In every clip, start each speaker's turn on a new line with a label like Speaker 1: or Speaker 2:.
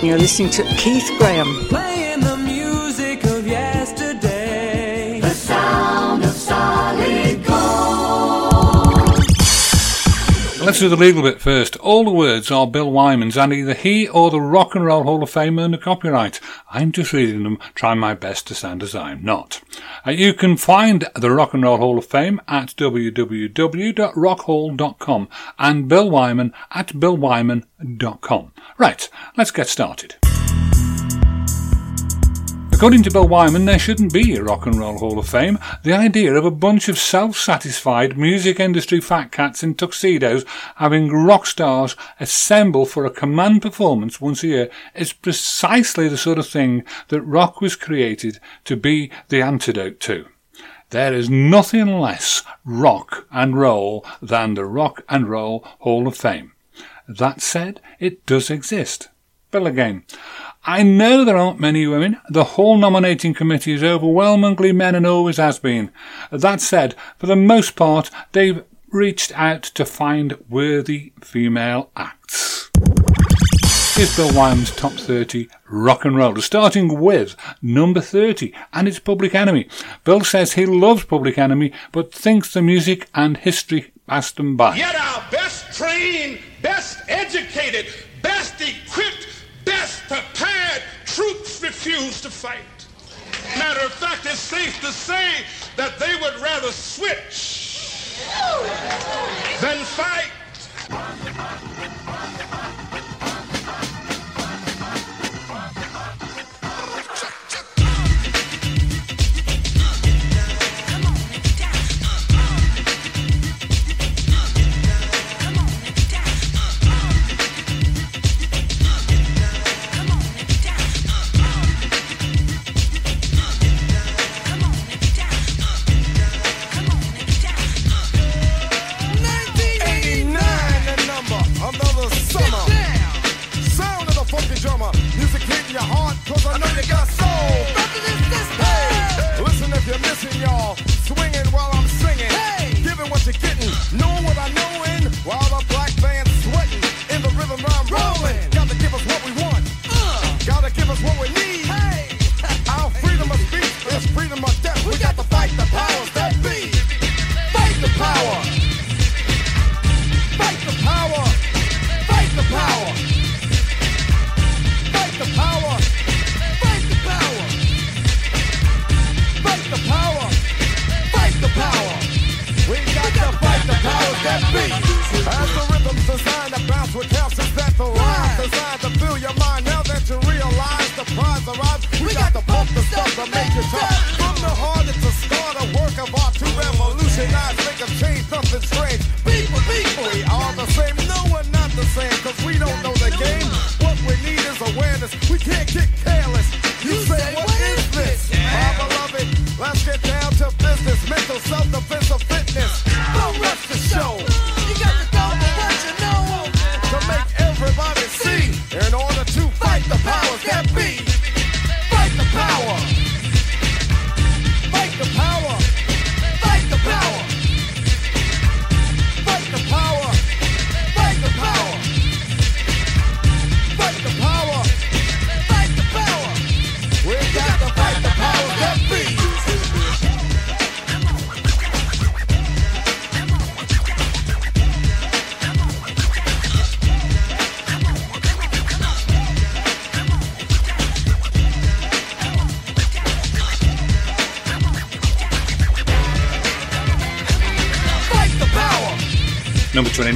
Speaker 1: You're listening to Keith Graham.
Speaker 2: Do the legal bit first. All the words are Bill Wyman's, and either he or the Rock and Roll Hall of Fame earned the copyright. I'm just reading them, trying my best to sound as I'm not. Uh, you can find the Rock and Roll Hall of Fame at www.rockhall.com and Bill Wyman at billwyman.com. Right, let's get started. According to Bill Wyman, there shouldn't be a Rock and Roll Hall of Fame. The idea of a bunch of self-satisfied music industry fat cats in tuxedos having rock stars assemble for a command performance once a year is precisely the sort of thing that rock was created to be the antidote to. There is nothing less rock and roll than the Rock and Roll Hall of Fame. That said, it does exist. Bill again. I know there aren't many women. The whole nominating committee is overwhelmingly men and always has been. That said, for the most part, they've reached out to find worthy female acts. Here's Bill Wyman's top 30 rock and rollers, starting with number 30, and it's Public Enemy. Bill says he loves Public Enemy, but thinks the music and history passed them by.
Speaker 3: Yet our best trained, best educated, best equipped, prepared troops refuse to fight. Matter of fact, it's safe to say that they would rather switch than fight. Cause I know you got soul. Hey, listen if you're missing, y'all. Swinging while I'm singing. Hey. Giving what you're getting. Knowing what I know.
Speaker 2: Number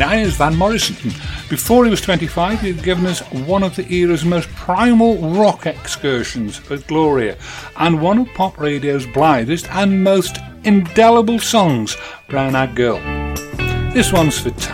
Speaker 2: 29 is Van Morrison. Before he was 25, he'd given us one of the era's most primal rock excursions with Gloria, and one of pop radio's blithest and most indelible songs, Brown Eyed Girl. This one's for.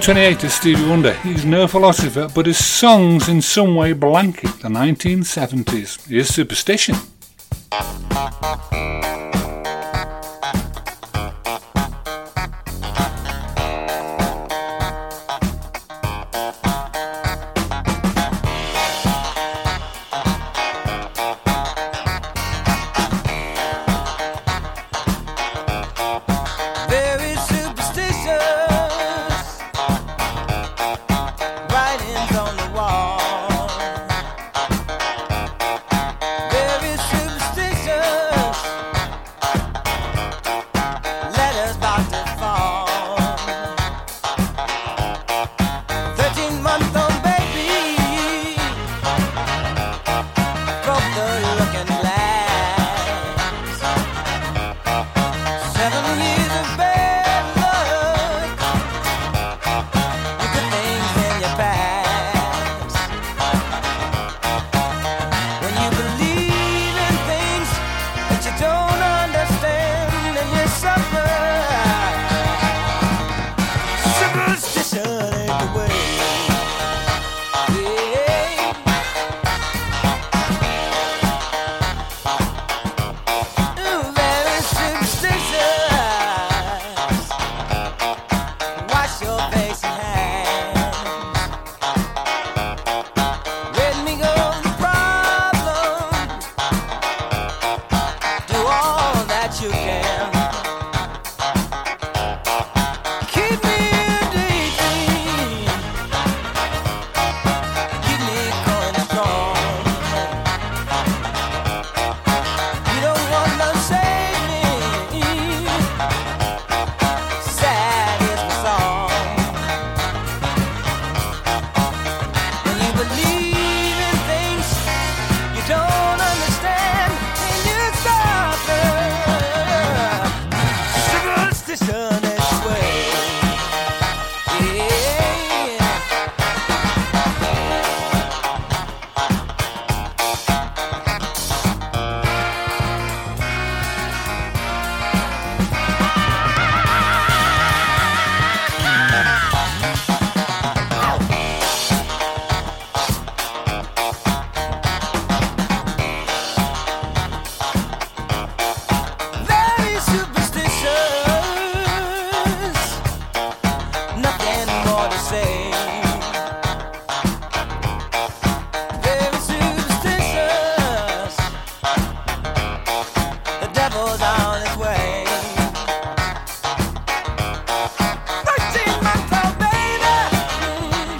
Speaker 4: Number 28 is Stevie Wonder. He's no philosopher, but his songs in some way blanket the 1970s. Here's Superstition.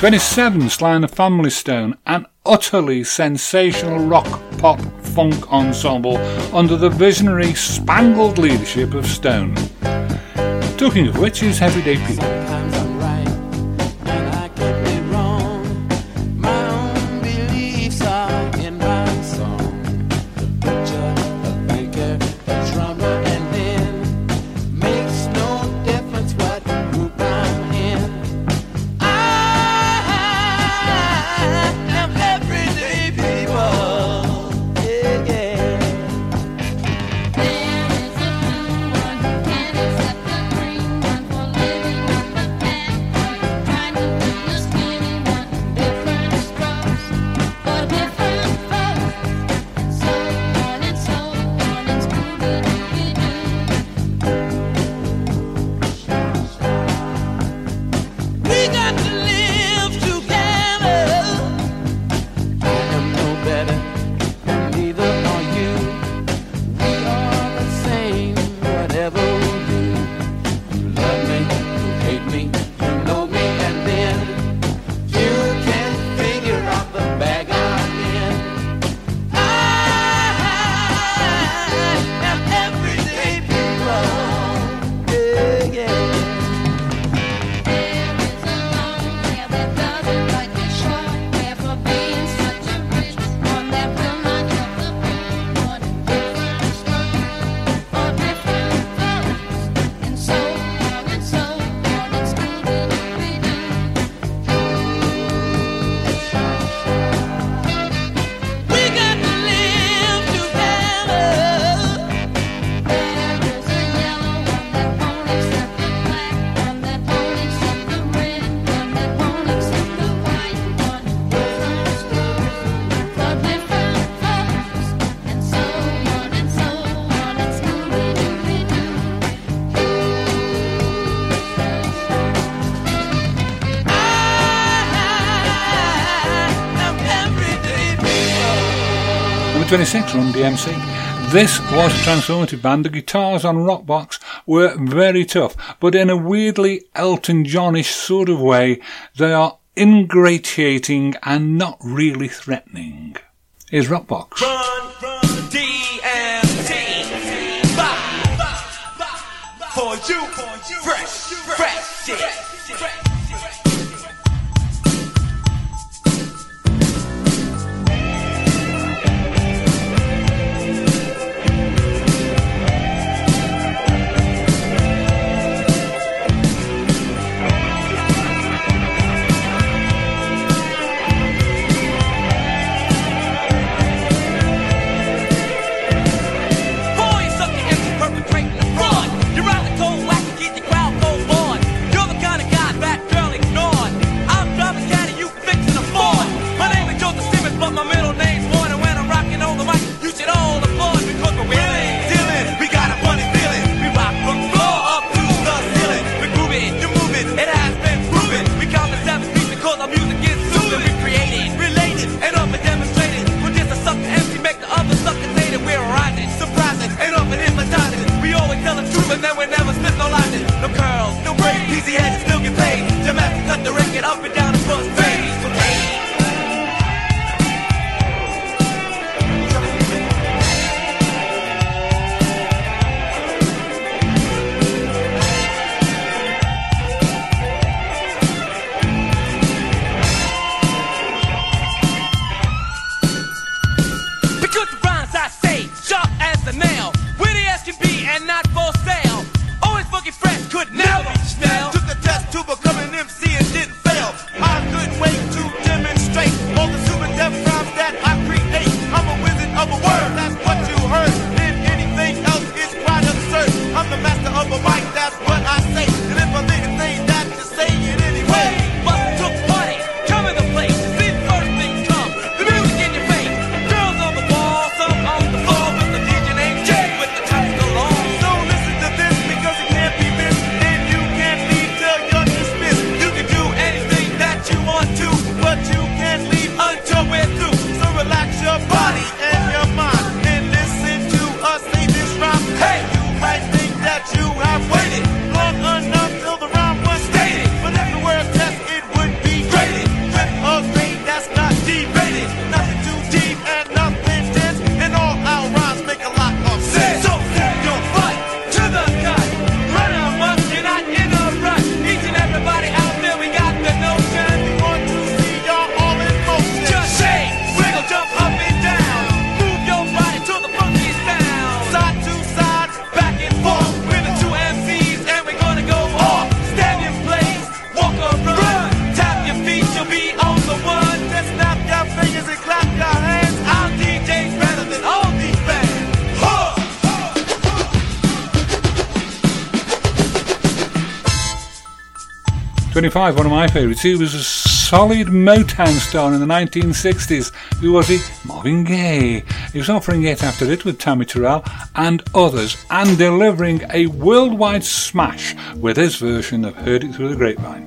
Speaker 4: Twenty-seven, Sly and the Family Stone, an utterly sensational rock, pop, funk ensemble under the visionary, spangled leadership of Stone. Talking of which is Everyday People.
Speaker 2: 26 Run DMC. This was transformative band. The guitars on Rockbox were very tough, but in a weirdly Elton Johnish sort of way, they are ingratiating and not really threatening. Here's Rockbox.
Speaker 5: Run, run, DMT. For you, fresh, fresh But then we never spit no lines, No curls, no braids, easy heads, still get paid. Jamaica cut the record up and down. Shit.
Speaker 2: one of my favourites. He was a solid Motown star in the 1960s. Who was he? Marvin Gaye. He was offering It After It with Tammy Terrell and others, and delivering a worldwide smash with his version of Heard It Through the Grapevine.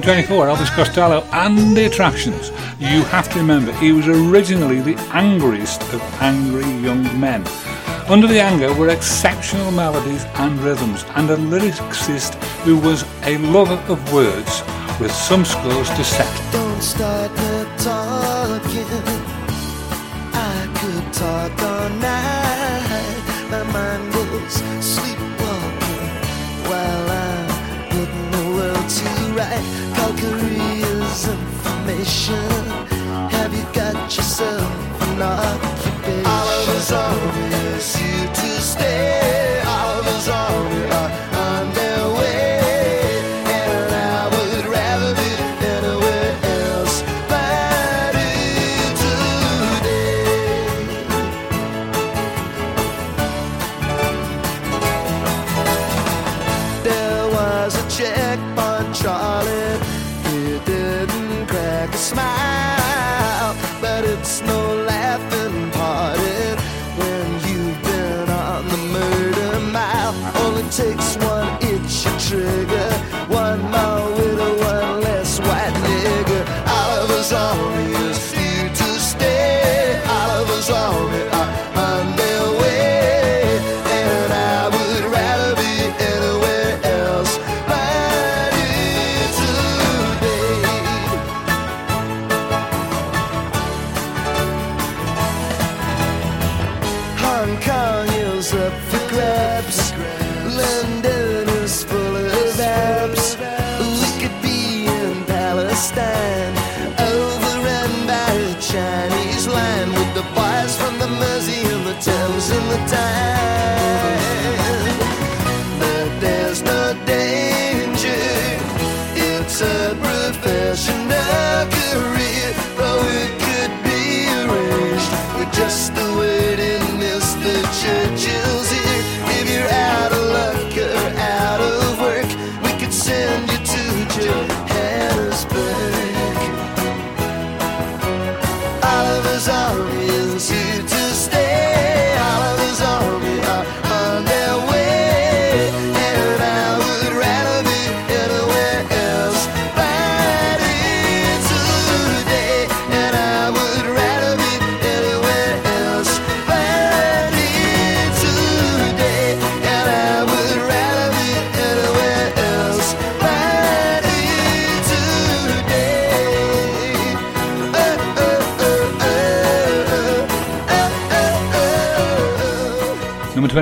Speaker 2: Number 24, Elvis Costello and the Attractions. You have to remember, he was originally the angriest of angry young men. Under the anger were exceptional melodies and rhythms, and a lyricist who was a lover of words with some scores to settle.
Speaker 4: Don't start me talking. I could talk all night. My mind goes sleepwalking right. Calgary's information. Have you got yourself an occupation? Oliver's always here to stay.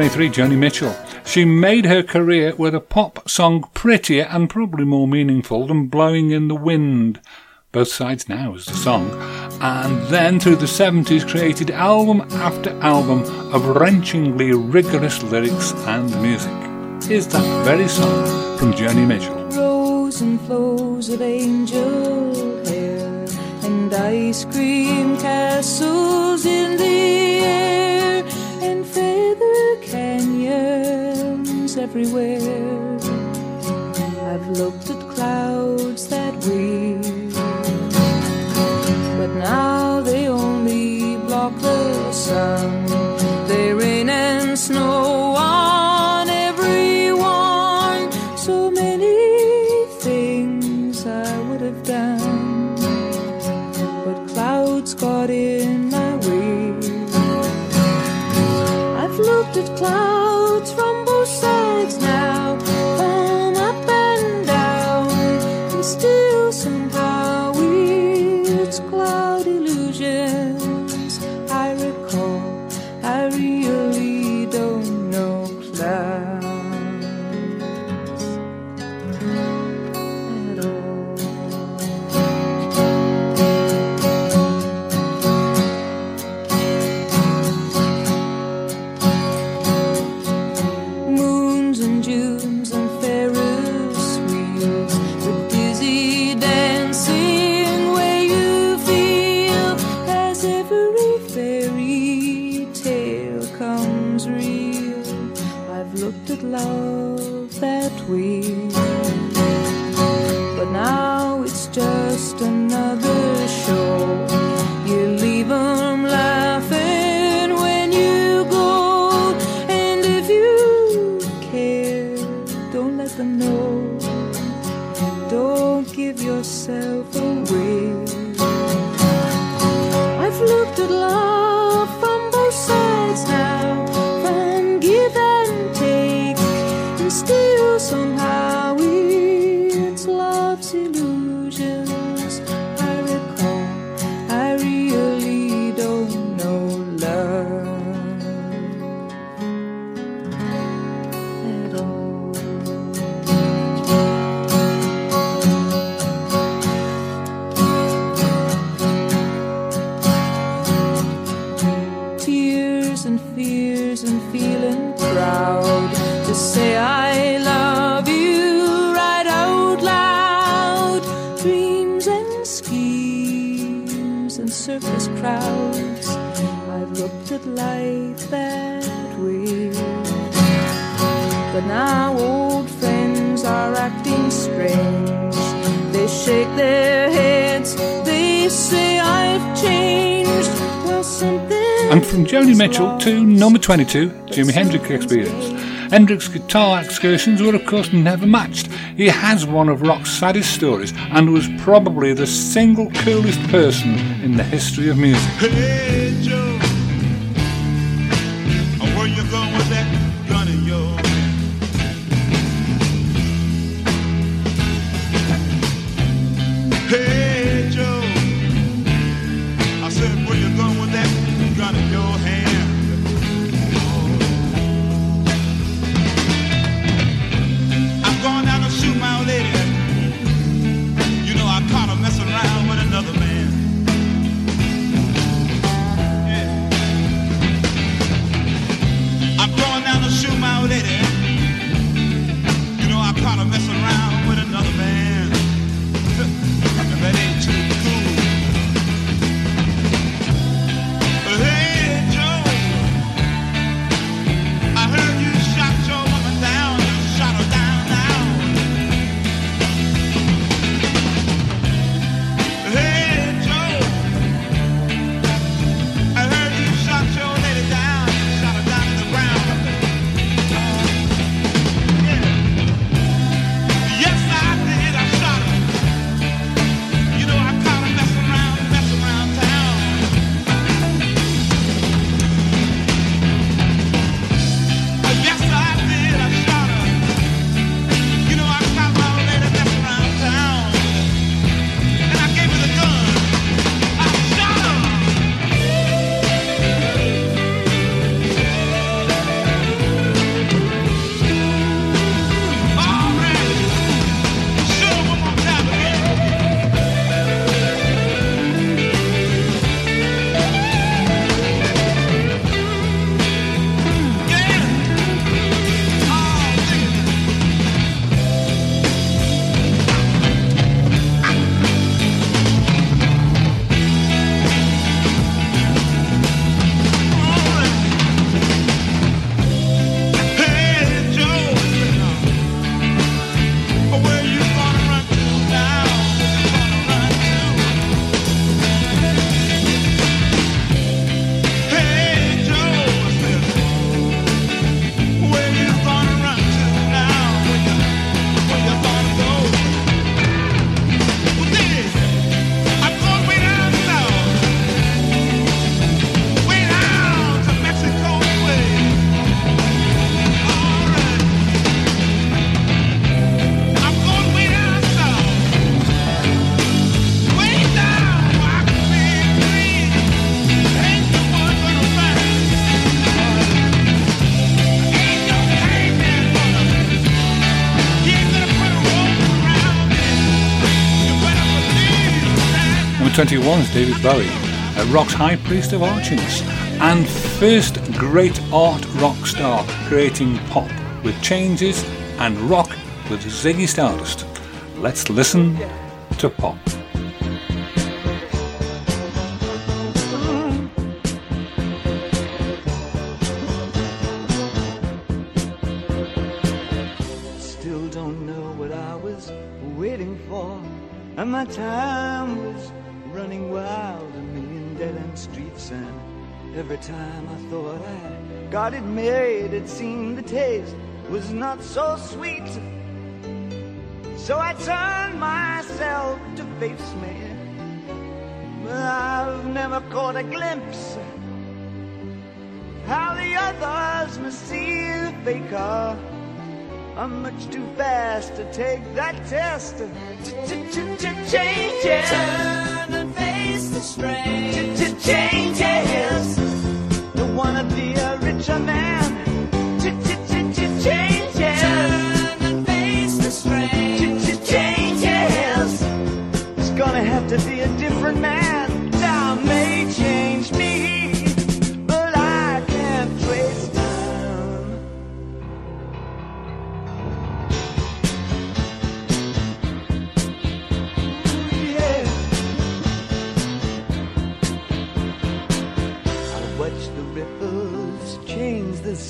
Speaker 2: 23, Joni Mitchell. She made her career with a pop song prettier and probably more meaningful than Blowing in the Wind. Both Sides Now is the song. And then through the 70s created album after album of wrenchingly rigorous lyrics and music. Here's that very song from Joni Mitchell.
Speaker 6: Rows and flows of angel hair and ice cream castles everywhere. I've looked at clouds that way, but now they only block the sun.
Speaker 2: 22, Jimi Hendrix experience. Hendrix's guitar excursions were, of course, never matched. He has one of rock's saddest stories and was probably the single coolest person in the history of music.
Speaker 7: Hey,
Speaker 2: Twenty-one is David Bowie, a rock's high priest of archness and first great art rock star creating pop with changes and rock with Ziggy Stardust. Let's listen to pop.
Speaker 8: time I thought I got it made, it seemed the taste was not so sweet. So I turned myself to face me. But I've never caught a glimpse how the others must see the faker. I'm much too fast to take that test. Changes. Turn and face the strange. Changes wanna be a richer man.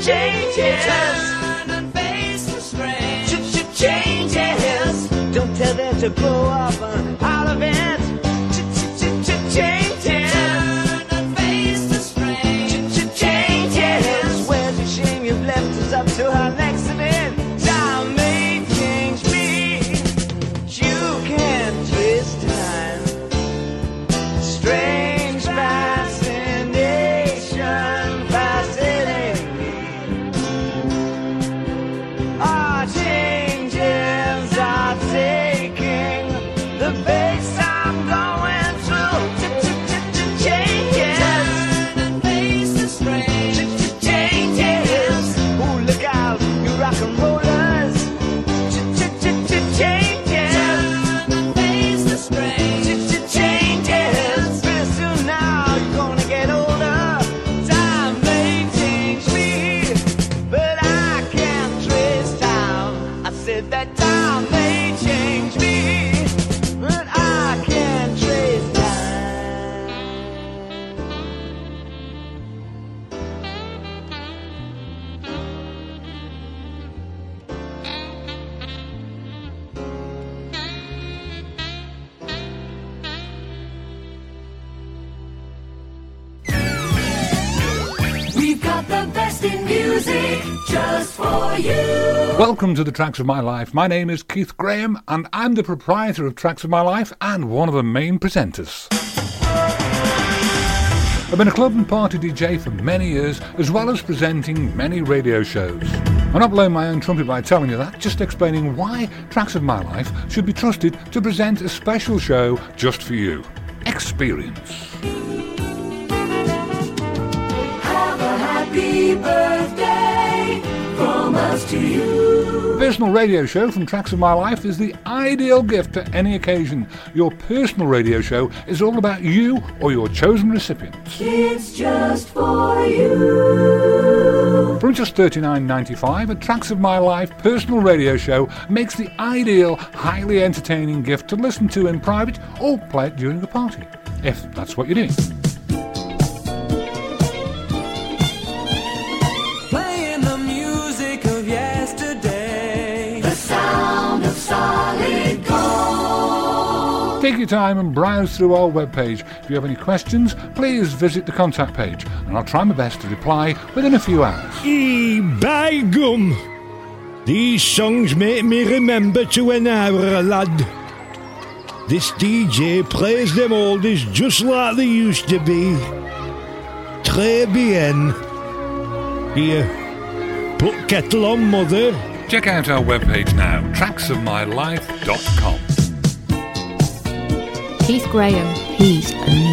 Speaker 8: Changes. Turn and face the strange. Changes. Don't tell them to blow up uh, out of it.
Speaker 2: Welcome to the Tracks of My Life. My name is Keith Graham, and I'm the proprietor of Tracks of My Life and one of the main presenters. I've been a club and party DJ for many years, as well as presenting many radio shows. I'm not blowing my own trumpet by telling you that, just explaining why Tracks of My Life should be trusted to present a special show just for you. Experience.
Speaker 9: Have a happy birthday from us to you.
Speaker 2: Personal radio show from Tracks of My Life is the ideal gift to any occasion. Your personal radio show is all about you or your chosen recipients.
Speaker 9: It's just for you.
Speaker 2: From just $39.95, a Tracks of My Life personal radio show makes the ideal, highly entertaining gift to listen to in private or play it during a party, if that's what you're doing. Take your time and browse through our webpage. If you have any questions, please visit the contact page, and I'll try my best to reply within a few hours.
Speaker 10: E by gum. These songs make me remember to when I were a lad. This DJ plays them oldies just like they used to be. Très bien. Here, put kettle on, mother.
Speaker 2: Check out our webpage now, tracksofmylife.com.
Speaker 11: Keith Graham, he's lush.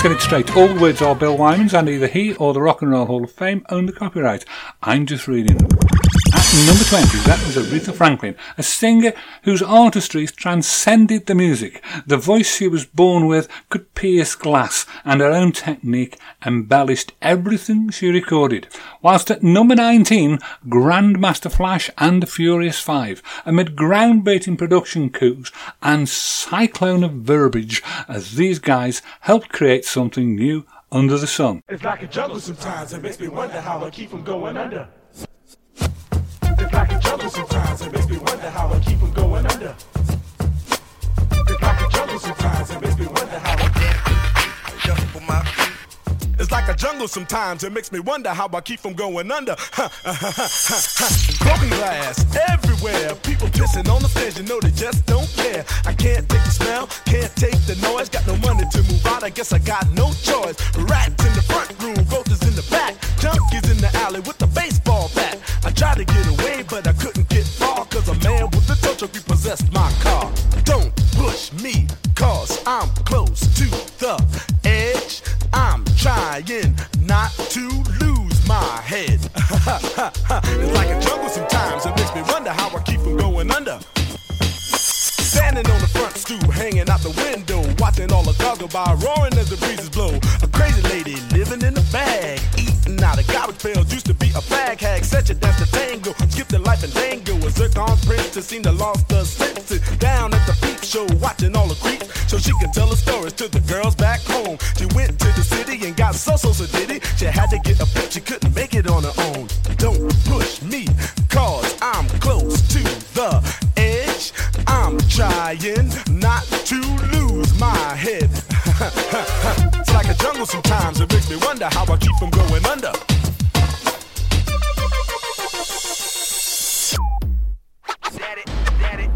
Speaker 2: Let's get it straight. All the words are Bill Wyman's, and either he or the Rock and Roll Hall of Fame own the copyright. I'm just reading them. At number 20, that was Aretha Franklin, a singer whose artistry transcended the music. The voice she was born with could pierce glass, and her own technique embellished everything she recorded. Whilst at number 19, Grandmaster Flash and the Furious Five, amid groundbreaking production coups and cyclone of verbiage, as these guys helped create something new under the sun.
Speaker 3: It's like a sometimes. It makes me wonder how I keep from going under. It's like a sometimes. It makes me wonder how I Like a jungle sometimes. It makes me wonder how I
Speaker 7: keep from going under. Broken glass everywhere. People pissing on the stairs. You know they just don't care. I can't take the smell, can't take the noise. Got no money to move out. I guess I got no choice. Rats in the front room, roaches in the back, junkies in the alley with the baseball bat. I tried to get away, but I couldn't get far. Cause a man with a tow truck repossessed my car. Don't push me, cause I'm close to the edge. I'm trying not to lose my head. it's like a jungle sometimes. It makes me wonder how I keep from going under. Standing on the front stoop, hanging out the window, watching all the cars go by, roaring as the breezes blow. A crazy lady living in a bag, eating out of garbage pails. Used to be a fag hag, such a dance to tango, skipped the life and tango. A zircon princess seemed to the lost her senses. Down at the peep show, watching all the creeps, so she could tell her stories to the girls back home. She went to the city so so so diddy. She had to get a pimp, she couldn't make it on her own. Don't push me, cause I'm close to the edge. I'm trying not to lose my head. it's like a jungle sometimes. It makes me wonder how I keep from going under.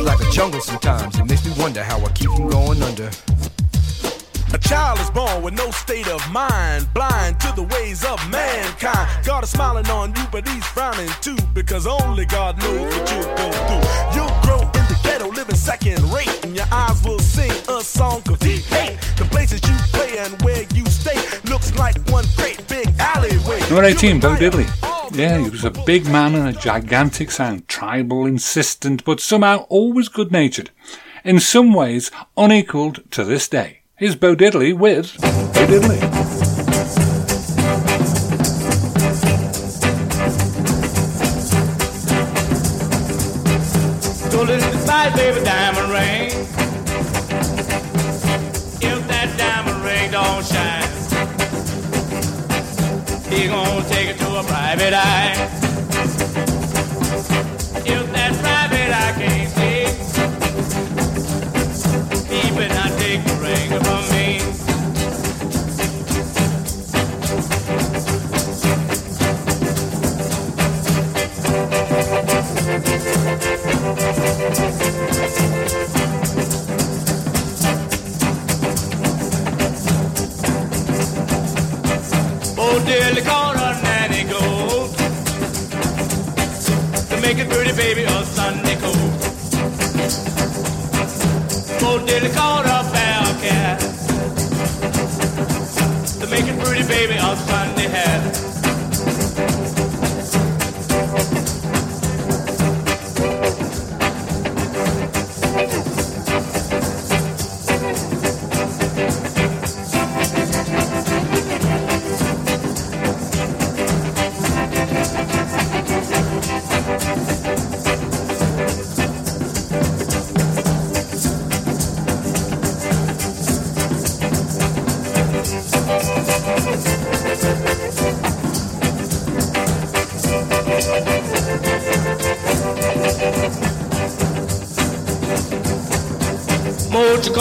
Speaker 12: It's like a jungle sometimes. It makes me wonder how I keep from going under.
Speaker 7: A child is born with no state of mind, blind to the ways of mankind. God is smiling on you, but he's frowning too, because only God knows what you'll go through. You'll grow in the ghetto, living second rate, and your eyes will sing a song of deep hate. The places you play and where you stay looks like one great big alleyway.
Speaker 2: Number 18, Bo Diddley. Yeah, he was a big man and a gigantic sound, tribal, insistent, but somehow always good natured. In some ways, unequalled to this day. Here's Bo Diddley with Bo Diddley.
Speaker 5: Private eye.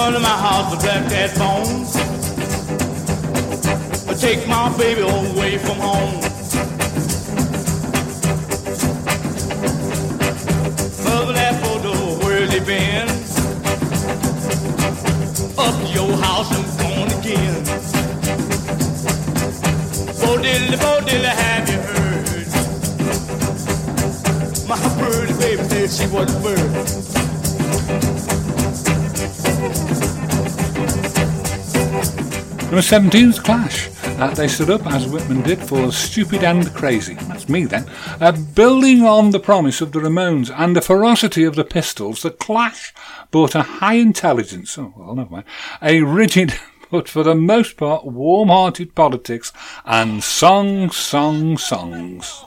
Speaker 11: Come to my house to black that phone? Take my baby away from home. Of that photo, where they been? Up your house and gone again. Bo Diddley, bo Diddley, have you heard? My birdie baby said she was a bird.
Speaker 2: 17's Clash. Uh, they stood up, as Whitman did, for Stupid and Crazy. That's me then. Uh, building on the promise of the Ramones and the ferocity of the Pistols, the Clash brought a high intelligence, oh, well, never mind, a rigid, but for the most part, warm-hearted politics and song, song, songs.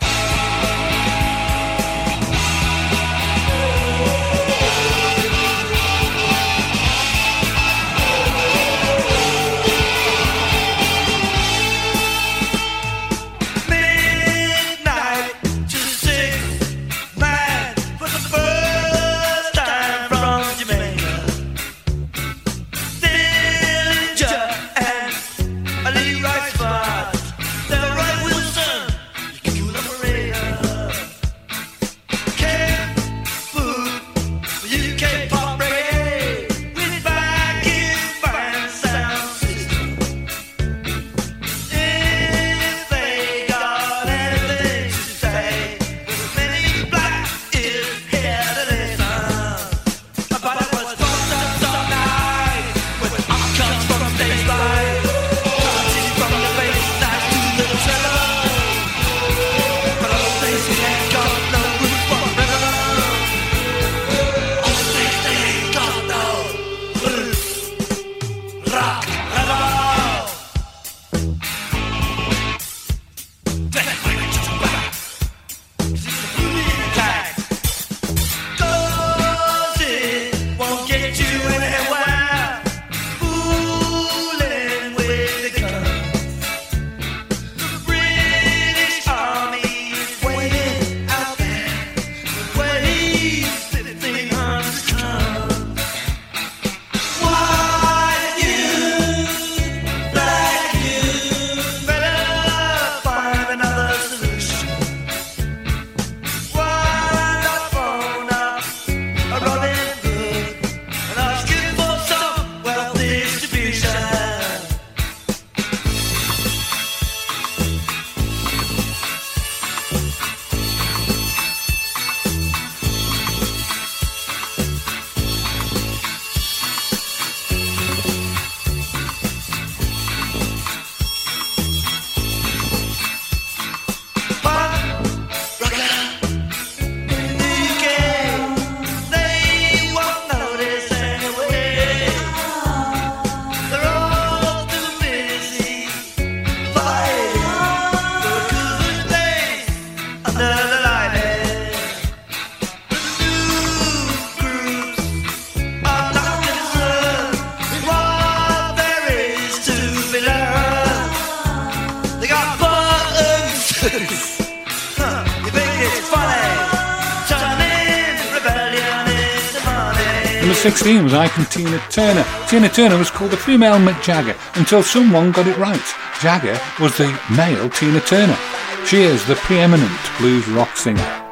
Speaker 2: 16 was Ike and Tina Turner. Tina Turner was called the female Mick Jagger until someone got it right. Jagger was the male Tina Turner. She is the preeminent blues rock singer.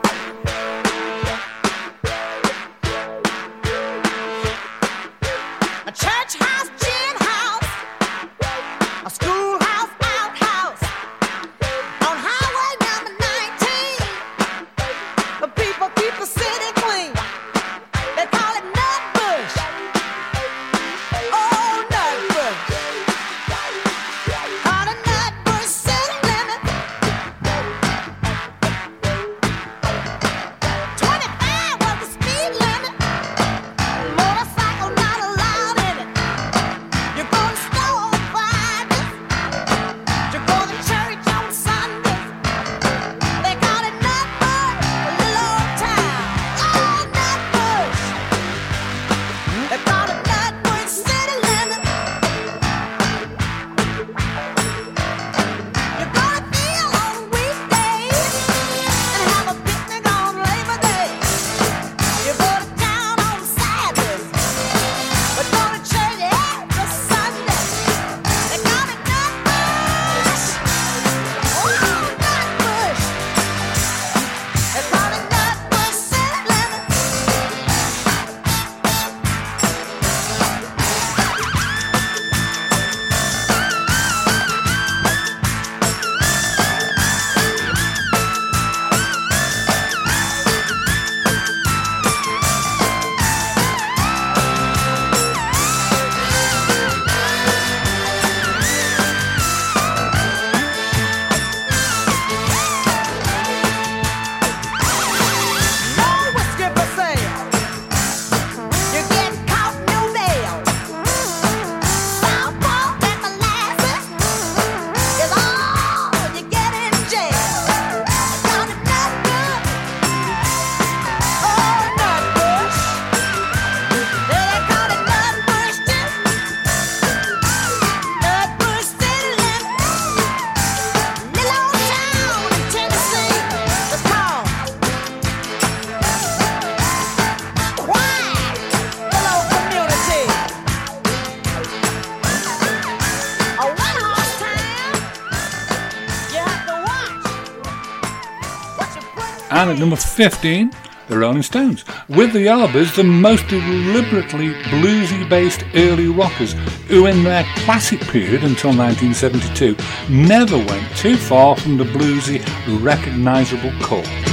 Speaker 2: And at number 15, the Rolling Stones, with the Yardbirds, the most deliberately bluesy based early rockers, who in their classic period until 1972 never went too far from the bluesy, recognisable core.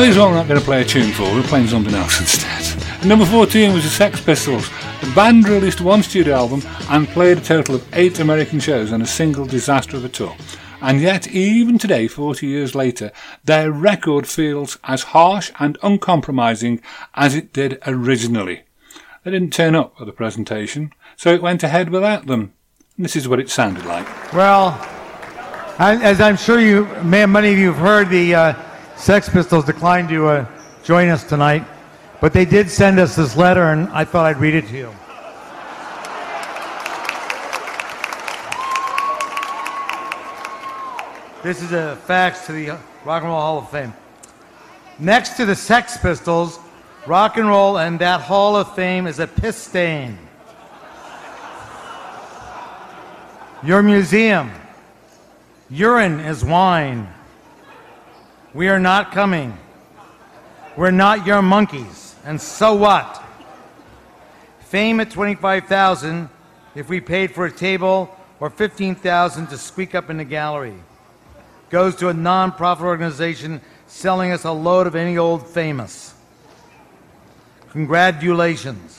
Speaker 2: These are not going to play a tune for, we're playing something else instead. Number 14 was the Sex Pistols. The band released one studio album and played a total of eight American shows on a single disaster of a tour. And yet, even today, 40 years later, their record feels as harsh and uncompromising as it did originally. They didn't turn up at the presentation, so it went ahead without them. And this is what it sounded like.
Speaker 13: Well, as I'm sure you, many of you have heard, the uh, Sex Pistols declined to uh, join us tonight, but they did send us this letter, and I thought I'd read it to you. This is a fax to the Rock and Roll Hall of Fame. Next to the Sex Pistols, rock and roll and that Hall of Fame is a piss stain. Your museum, urine is wine. We are not coming. We're not your monkeys. And so what? Fame at 25,000 if we paid for a table or 15,000 to squeak up in the gallery. Goes to a non-profit organization selling us a load of any old famous. Congratulations.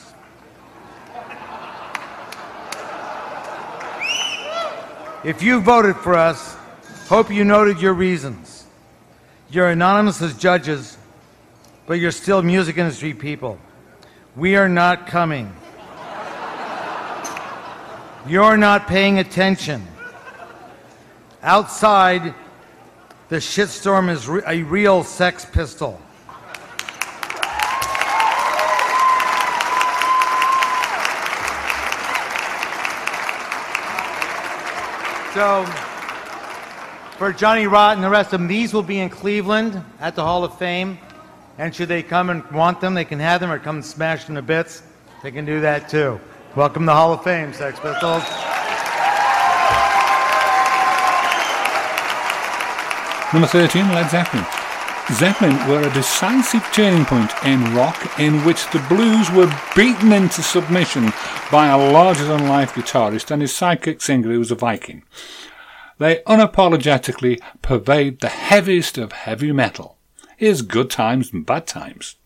Speaker 13: If you voted for us, hope you noted your reasons. You're anonymous as judges, but you're still music industry people. We are not coming. You're not paying attention. Outside, the shitstorm is re- a real sex pistol. So, for Johnny Rod and the rest of them. These will be in Cleveland at the Hall of Fame. And should they come and want them, they can have them or come and smash them to bits. They can do that too. Welcome to the Hall of Fame, Sex Pistols.
Speaker 14: Number 13, Led Zeppelin. Zeppelin were a decisive turning point in rock in which the blues were beaten into submission by a larger-than-life guitarist and his sidekick singer who was a Viking they unapologetically pervade the heaviest of heavy metal. Here's good times and bad times.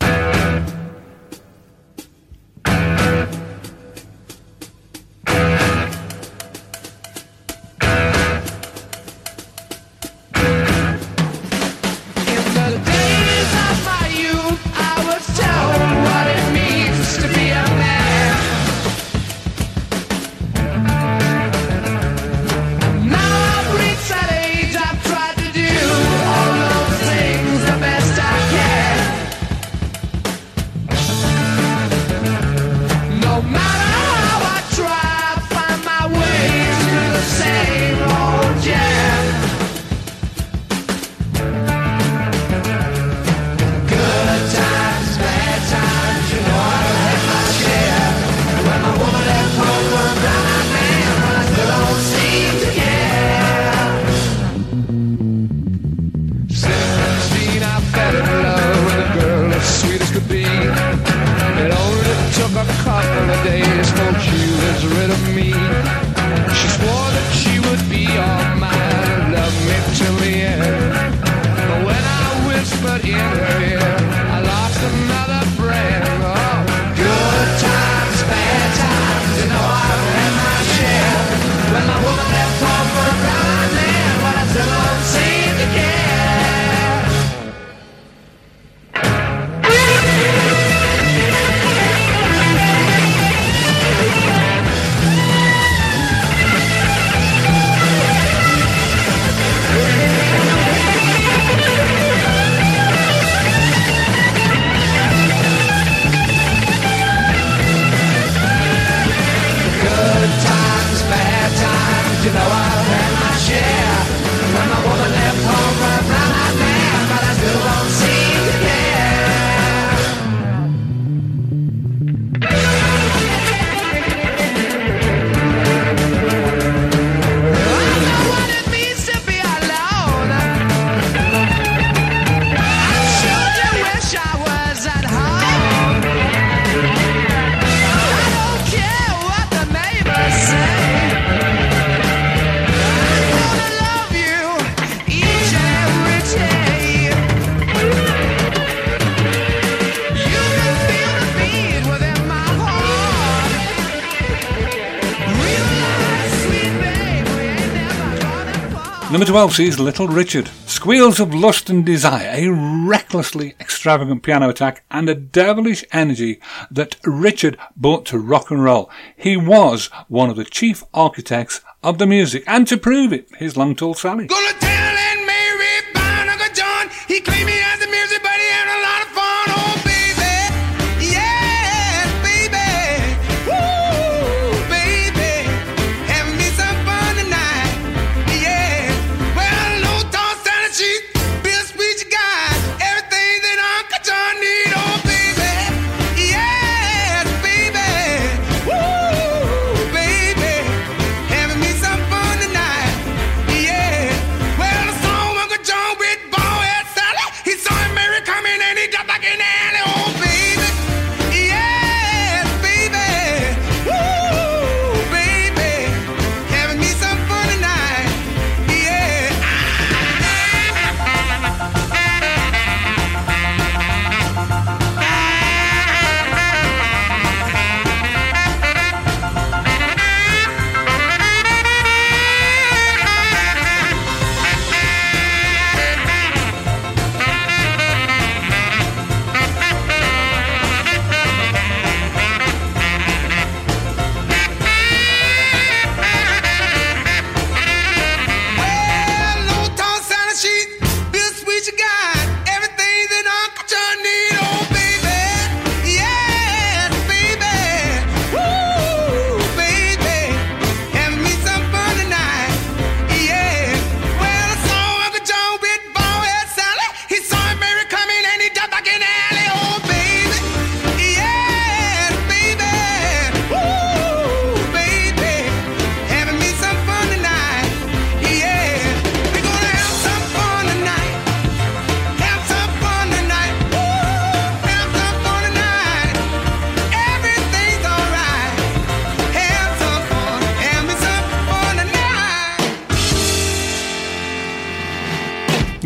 Speaker 14: Elsie's Little Richard. Squeals of lust and desire, a recklessly extravagant piano attack, and a devilish energy that Richard brought to rock and roll. He was one of the chief architects of the music, and to prove it, his Long Tall Sally.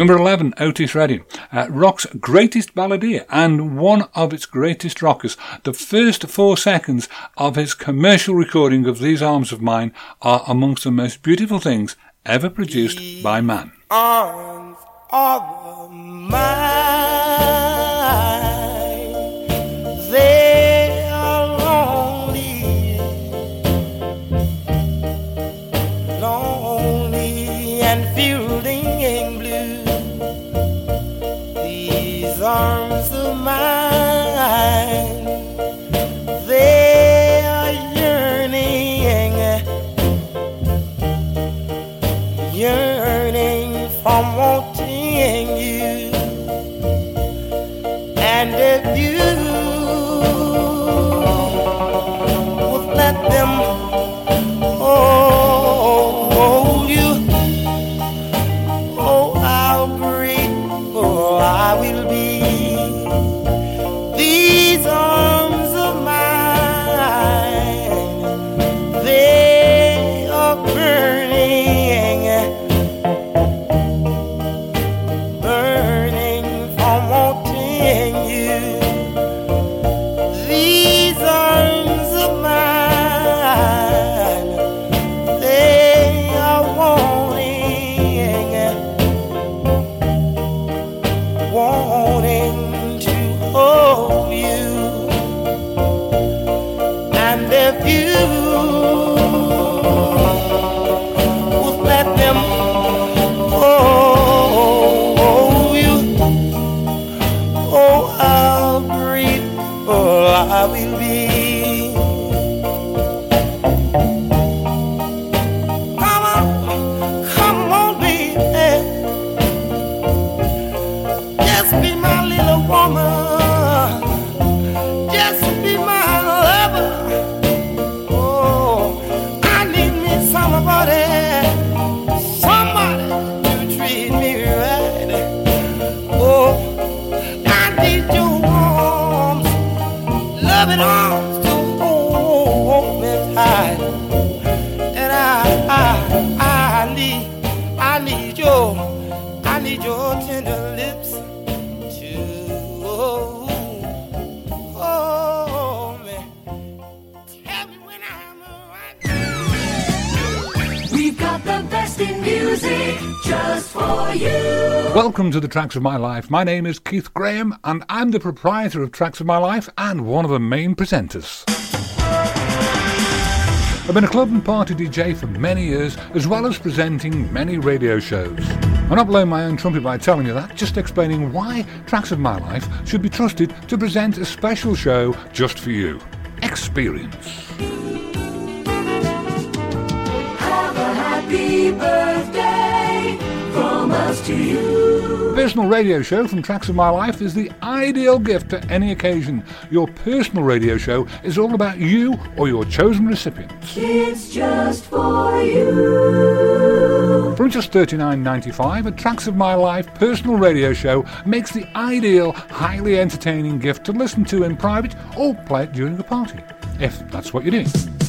Speaker 2: 11, Otis Redding. Uh, rock's greatest balladeer and one of its greatest rockers. The first four seconds of his commercial recording of These Arms of Mine are amongst the most beautiful things ever produced by man.
Speaker 15: arms
Speaker 2: Tracks of My Life. My name is Keith Graham, and I'm the proprietor of Tracks of My Life and one of the main presenters. I've been a club and party DJ for many years, as well as presenting many radio shows. I'm not blowing my own trumpet by telling you that, just explaining why Tracks of My Life should be trusted to present a special show just for you. Experience.
Speaker 9: Have a happy birthday from us to you.
Speaker 2: Personal radio show from Tracks of My Life is the ideal gift to any occasion. Your personal radio show is all about you or your chosen recipients.
Speaker 9: It's just for you.
Speaker 2: From just $39.95, a Tracks of My Life personal radio show makes the ideal, highly entertaining gift to listen to in private or play it during a party, if that's what you're doing.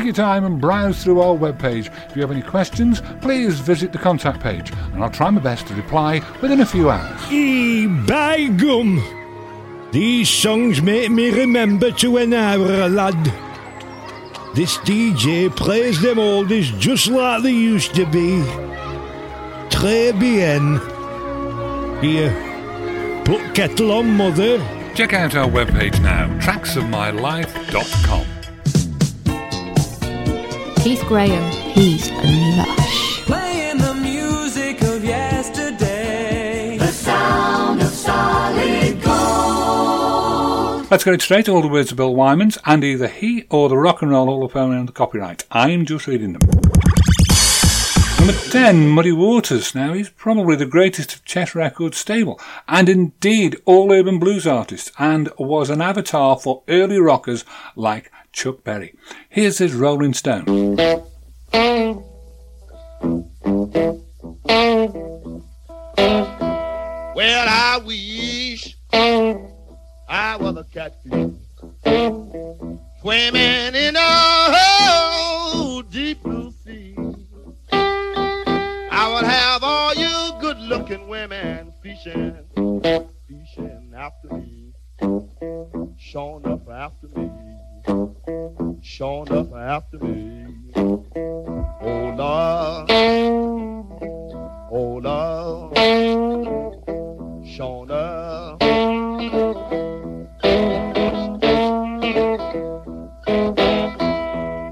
Speaker 2: Take your time and browse through our webpage. If you have any questions, please visit the contact page, and I'll try my best to reply within a few hours.
Speaker 10: E by gum. These songs make me remember to when I were a lad. This DJ plays them oldies just like they used to be. Très bien. Here, put kettle on, mother.
Speaker 2: Check out our webpage now, tracksofmylife.com.
Speaker 11: Keith Graham, he's a lush.
Speaker 15: Playing the music of yesterday.
Speaker 9: The sound of solid gold.
Speaker 2: Let's go straight to All the words of Bill Wyman's, and either he or the Rock and Roll Hall of Fame own the copyright. I'm just reading them. Number 10, Muddy Waters. Now, he's probably the greatest of Chess Records stable, and indeed all urban blues artists, and was an avatar for early rockers like Chuck Berry. Here's his Rolling Stone.
Speaker 3: Well, I wish
Speaker 16: I was a catfish swimming in a deep blue sea. I would have all you good-looking women fishing, fishing after me, showing up after me showing up after me. Oh Lord, oh Lord, showing up.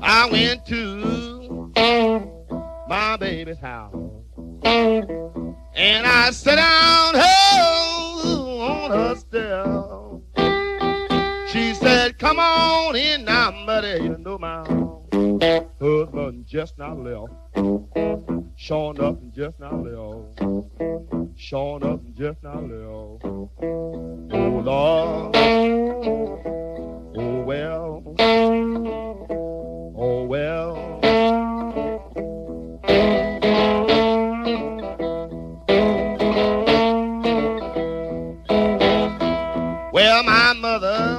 Speaker 16: I went to my baby's house and I sat down oh, on her step. Come on in now, buddy. You know my husband just now left. Showing up and just now left. Showing up and just now left. Oh Lord. Oh well. Oh well. Well, my mother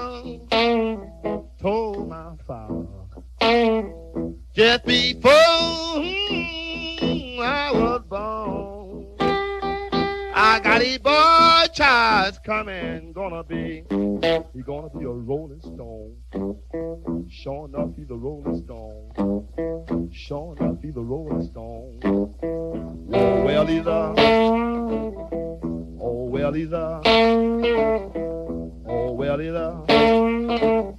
Speaker 16: just before hmm, I was born, I got a boy child coming, gonna be, he gonna be a rolling stone. Sure enough, he's a rolling stone. Sure enough, he's a rolling stone. Oh, well, he's a, oh, well, he's a, oh, well, he's a.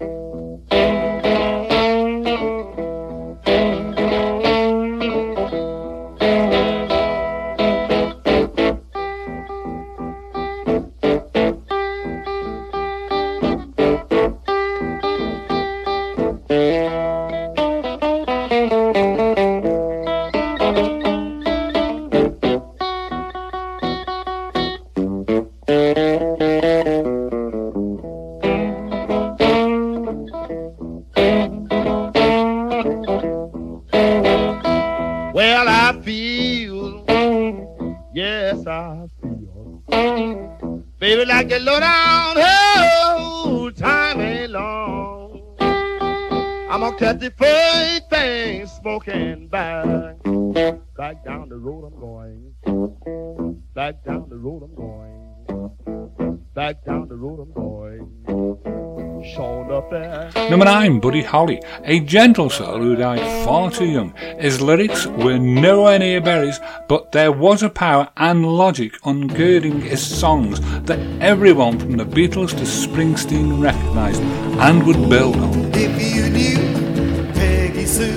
Speaker 2: Number 9, Buddy Holly, a gentle soul who died far too young. His lyrics were nowhere near Berry's, but there was a power and logic undergirding his songs that everyone from the Beatles to Springsteen recognised and would build on.
Speaker 8: If you knew Peggy Sue,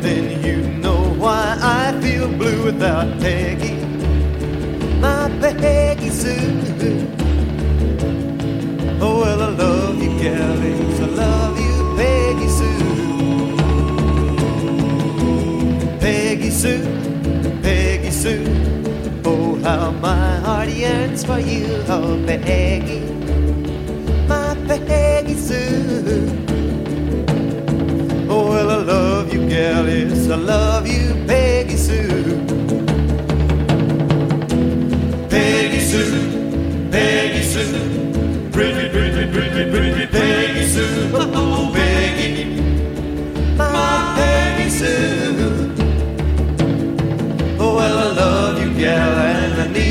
Speaker 8: then you know why I feel blue without Peggy. Yearns for you, oh, Peggy. My Peggy Sue. Oh, well, I love you, gal, I love you, Peggy Sue. Peggy Sue, Peggy Sue, pretty, pretty, pretty, pretty Peggy Sue. Oh, oh Peggy, my Peggy Sue. Oh, well, I love you, gal, and I need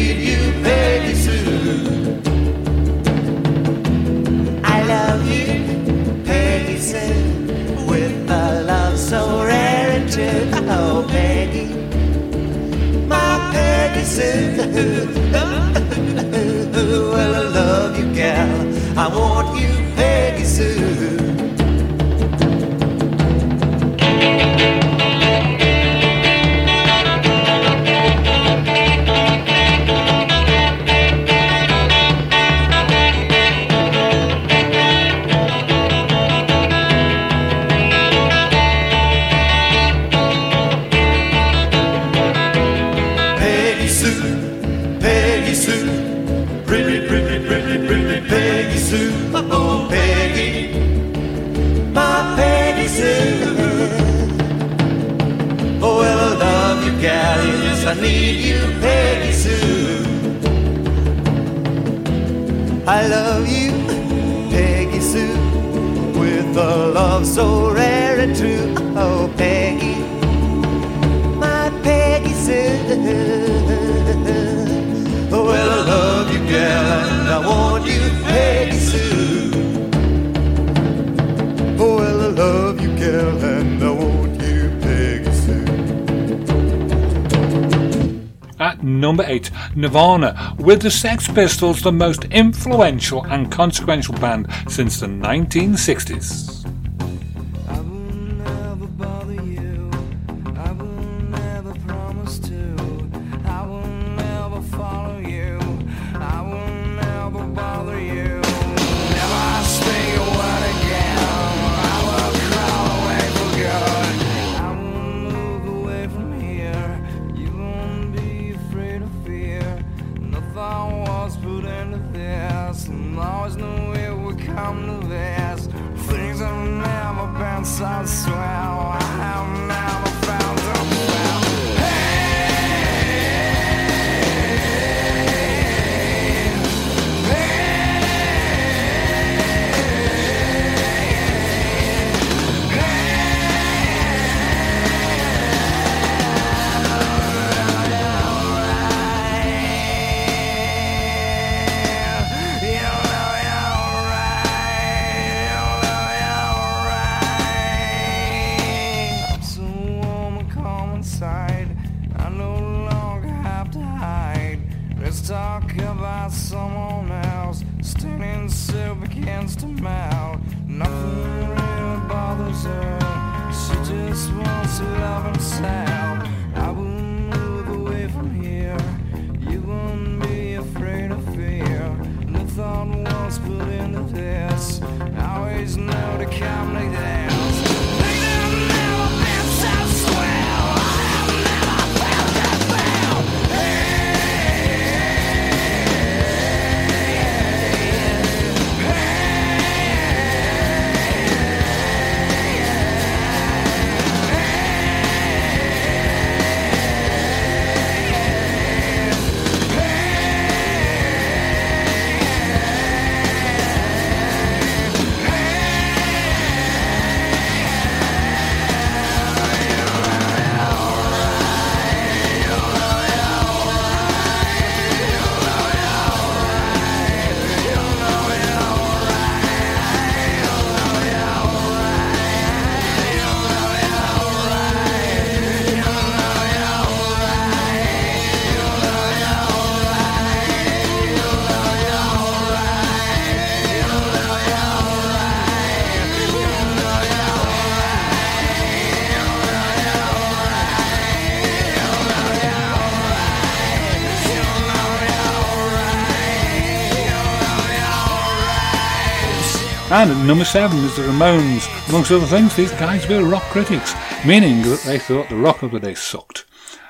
Speaker 8: Peggy Sue. I love you, Peggy Sue, with a love so rare and true. Oh, Peggy, my Peggy Sue. well, I love you, gal. I With
Speaker 17: the Sex Pistols the most influential and consequential band since the 1960s. number seven is the Ramones. Amongst other things, these guys were rock critics, meaning that they thought the rock of the day sucked.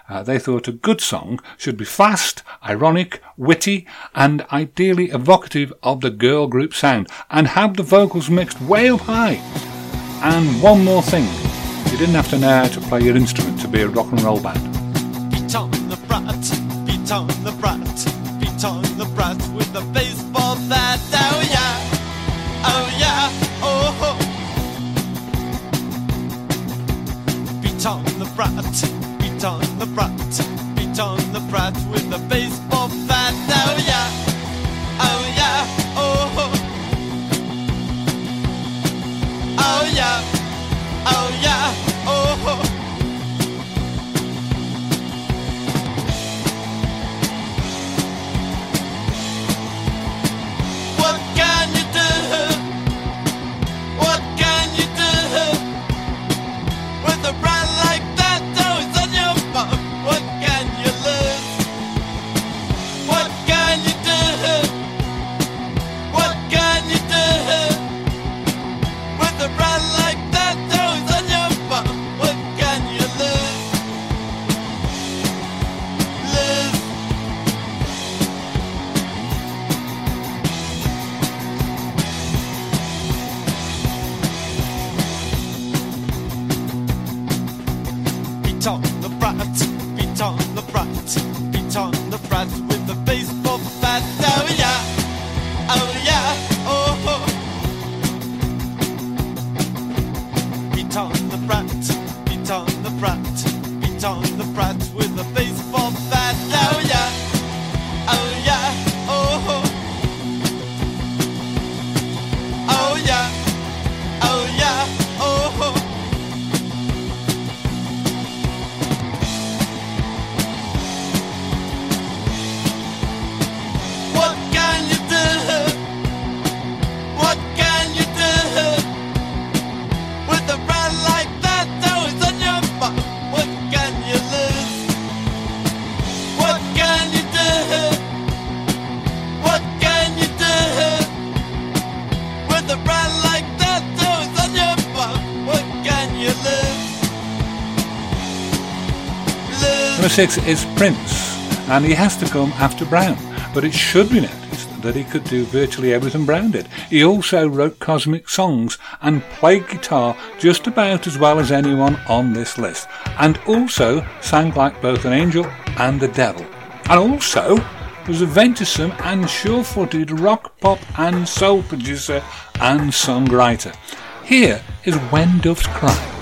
Speaker 17: Uh, they thought a good song should be fast, ironic, witty, and ideally evocative of the girl group sound, and have the vocals mixed way up high. And one more thing you didn't have to know how to play your instrument to be a rock and roll band.
Speaker 18: on the brat, beat on the brat with a baseball bat. Oh yeah, oh yeah, oh. Oh, oh yeah, oh yeah, oh. oh.
Speaker 4: Six is Prince, and he has to come after Brown, but it should be noticed that he could do virtually everything Brown did. He also wrote cosmic songs and played guitar just about as well as anyone on this list, and also sang like both an angel and the devil. And also was a venturesome and sure-footed rock, pop and soul producer and songwriter. Here is When Doves Cry.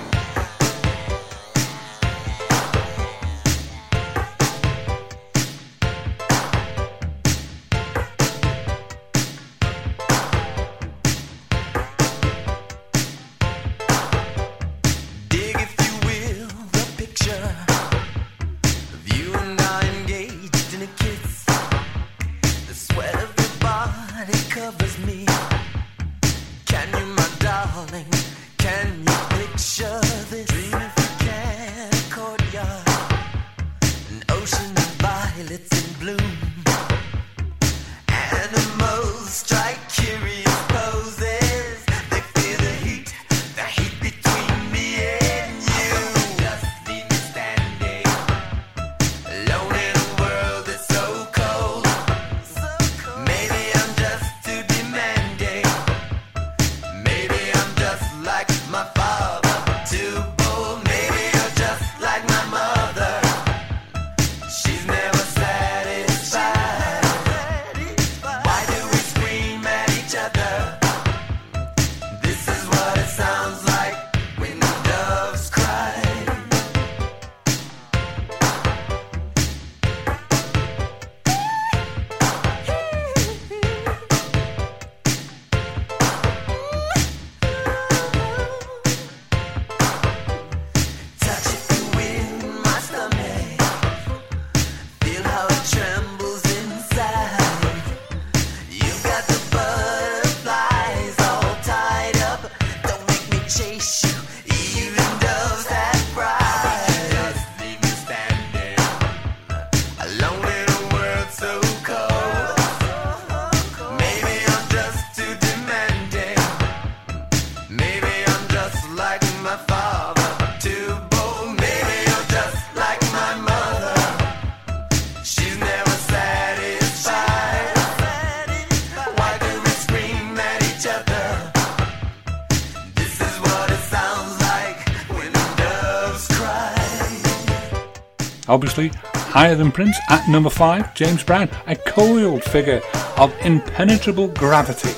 Speaker 4: Obviously, higher than Prince at number five, James Brown, a coiled figure of impenetrable gravity.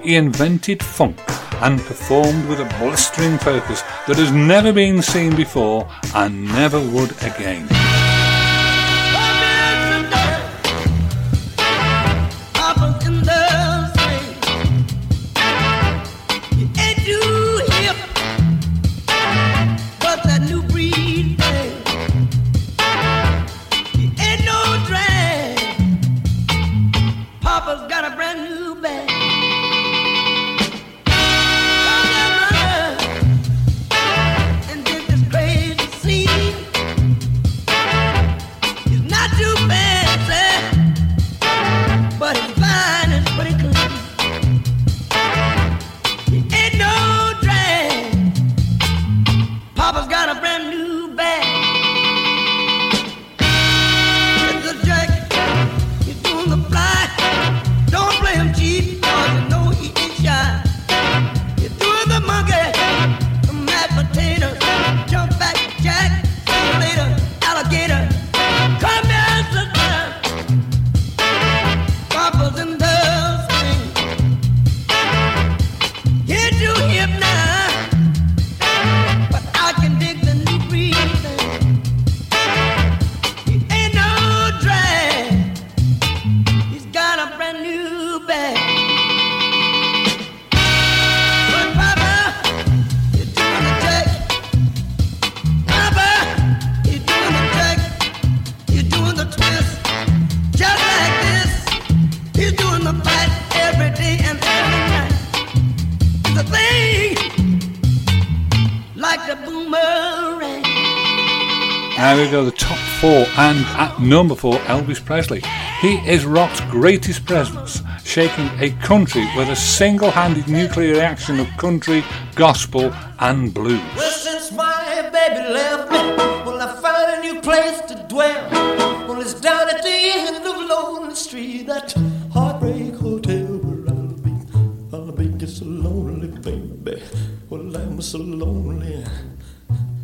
Speaker 4: He invented funk and performed with a blistering focus that has never been seen before and never would again.
Speaker 19: Now
Speaker 4: we go the top four, and at number four, Elvis Presley. He is rock's greatest presence, shaking a country with a single-handed nuclear reaction of country, gospel, and blues.
Speaker 19: Well, since my baby left me, well, I found a new place to dwell. Well, it's down at the end of Lonely Street, that
Speaker 20: heartbreak hotel where I'll be. I'll be a lonely, baby. Well, I'm so lonely.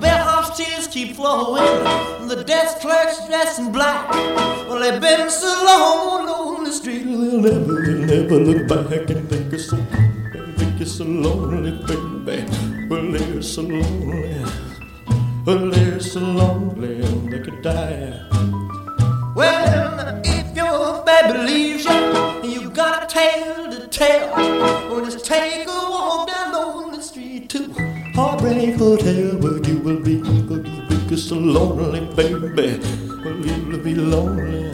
Speaker 19: Bellhop's tears keep flowing, the desk clerk's dressed in black. Well, they've been so long on the street,
Speaker 20: They'll never, they'll never look back and think it's so, think it's so lonely, baby. Well, they're so lonely. Well, they're so lonely and they could die.
Speaker 19: Well, if your baby leaves you, you got a tale to tell, well, just take a walk down lonely street to
Speaker 20: Heartbreak Hotel just so lonely, baby. Well, you'll be lonely.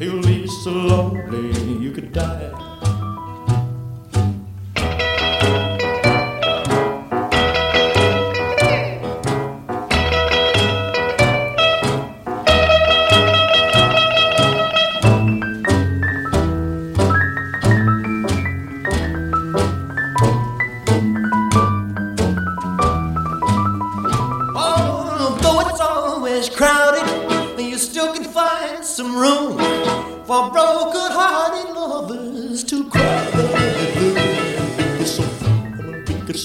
Speaker 20: You'll be so lonely you could die.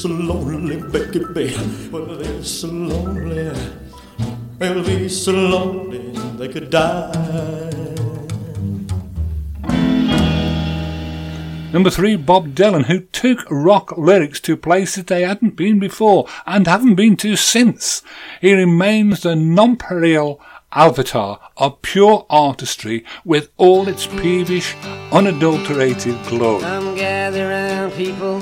Speaker 20: So lonely, baby. Well, they're so lonely. They'll be so lonely they could die.
Speaker 2: Number three, Bob Dylan, who took rock lyrics to places they hadn't been before and haven't been to since. He remains the nonpareil avatar of pure artistry with all its peevish, unadulterated glory.
Speaker 21: Come gather round, people,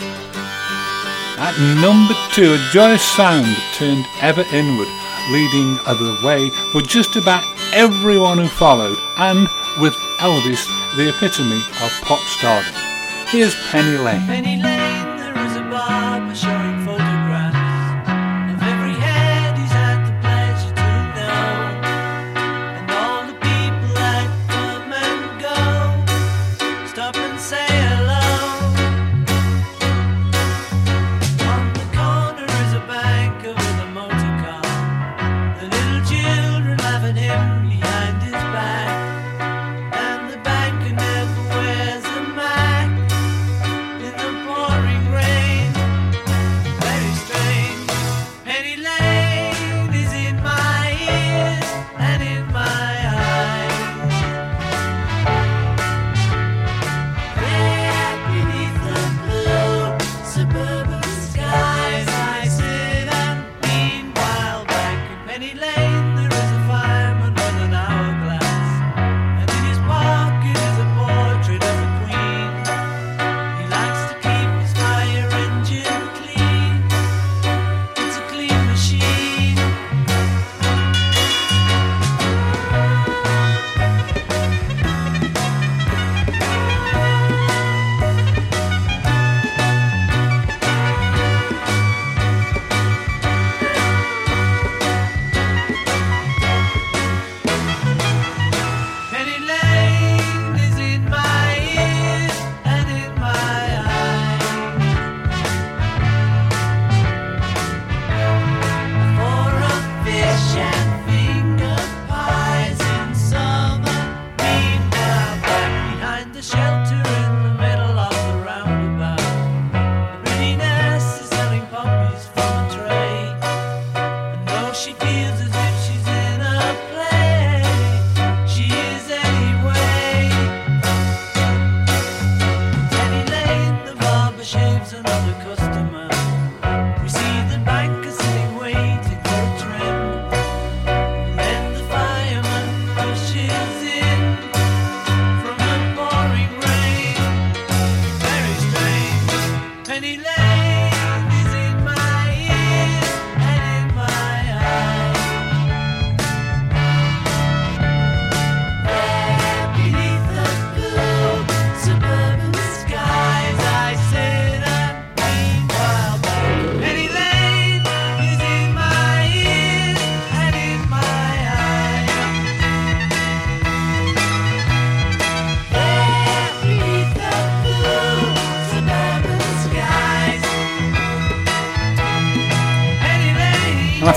Speaker 2: At number two, a joyous sound turned ever inward, leading the way for just about everyone who followed, and with Elvis, the epitome of pop stardom. Here's Penny Lane.
Speaker 6: Penny Lane,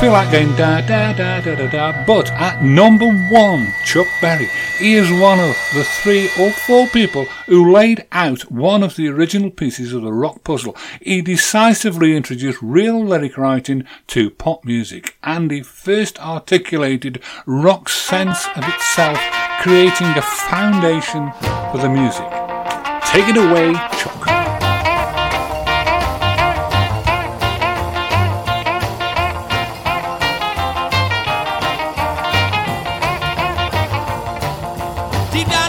Speaker 2: feel like going da da da da da da. But at number one, Chuck Berry. He is one of the three or four people who laid out one of the original pieces of the rock puzzle. He decisively introduced real lyric writing to pop music, and he first articulated rock's sense of itself, creating the foundation for the music. Take it away, Chuck.
Speaker 11: Denied.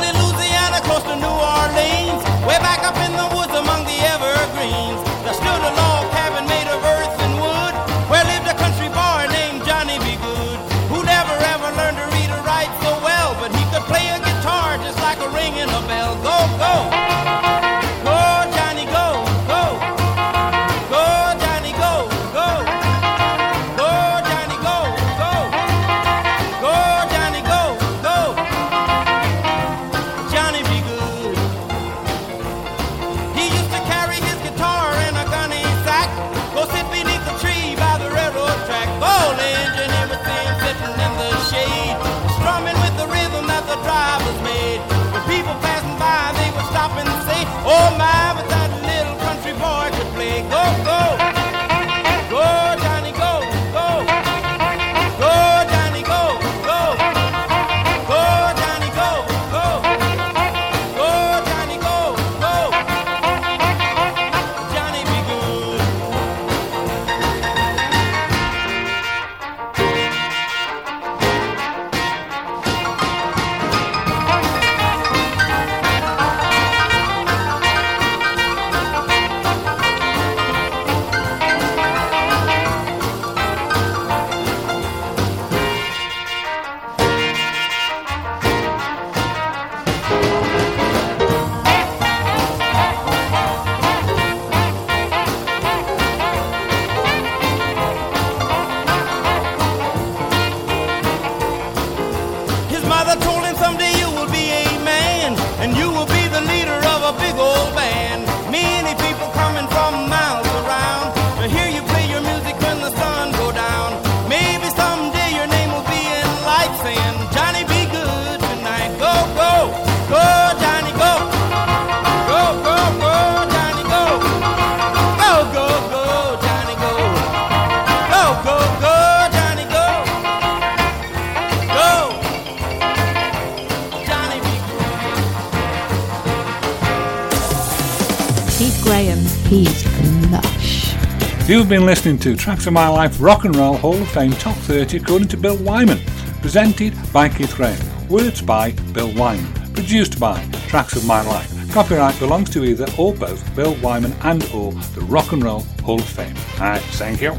Speaker 2: You've been listening to Tracks of My Life Rock and Roll Hall of Fame Top 30 according to Bill Wyman. Presented by Keith Ray. Words by Bill Wyman. Produced by Tracks of My Life. Copyright belongs to either or both Bill Wyman and or the Rock and Roll Hall of Fame. Alright, thank you.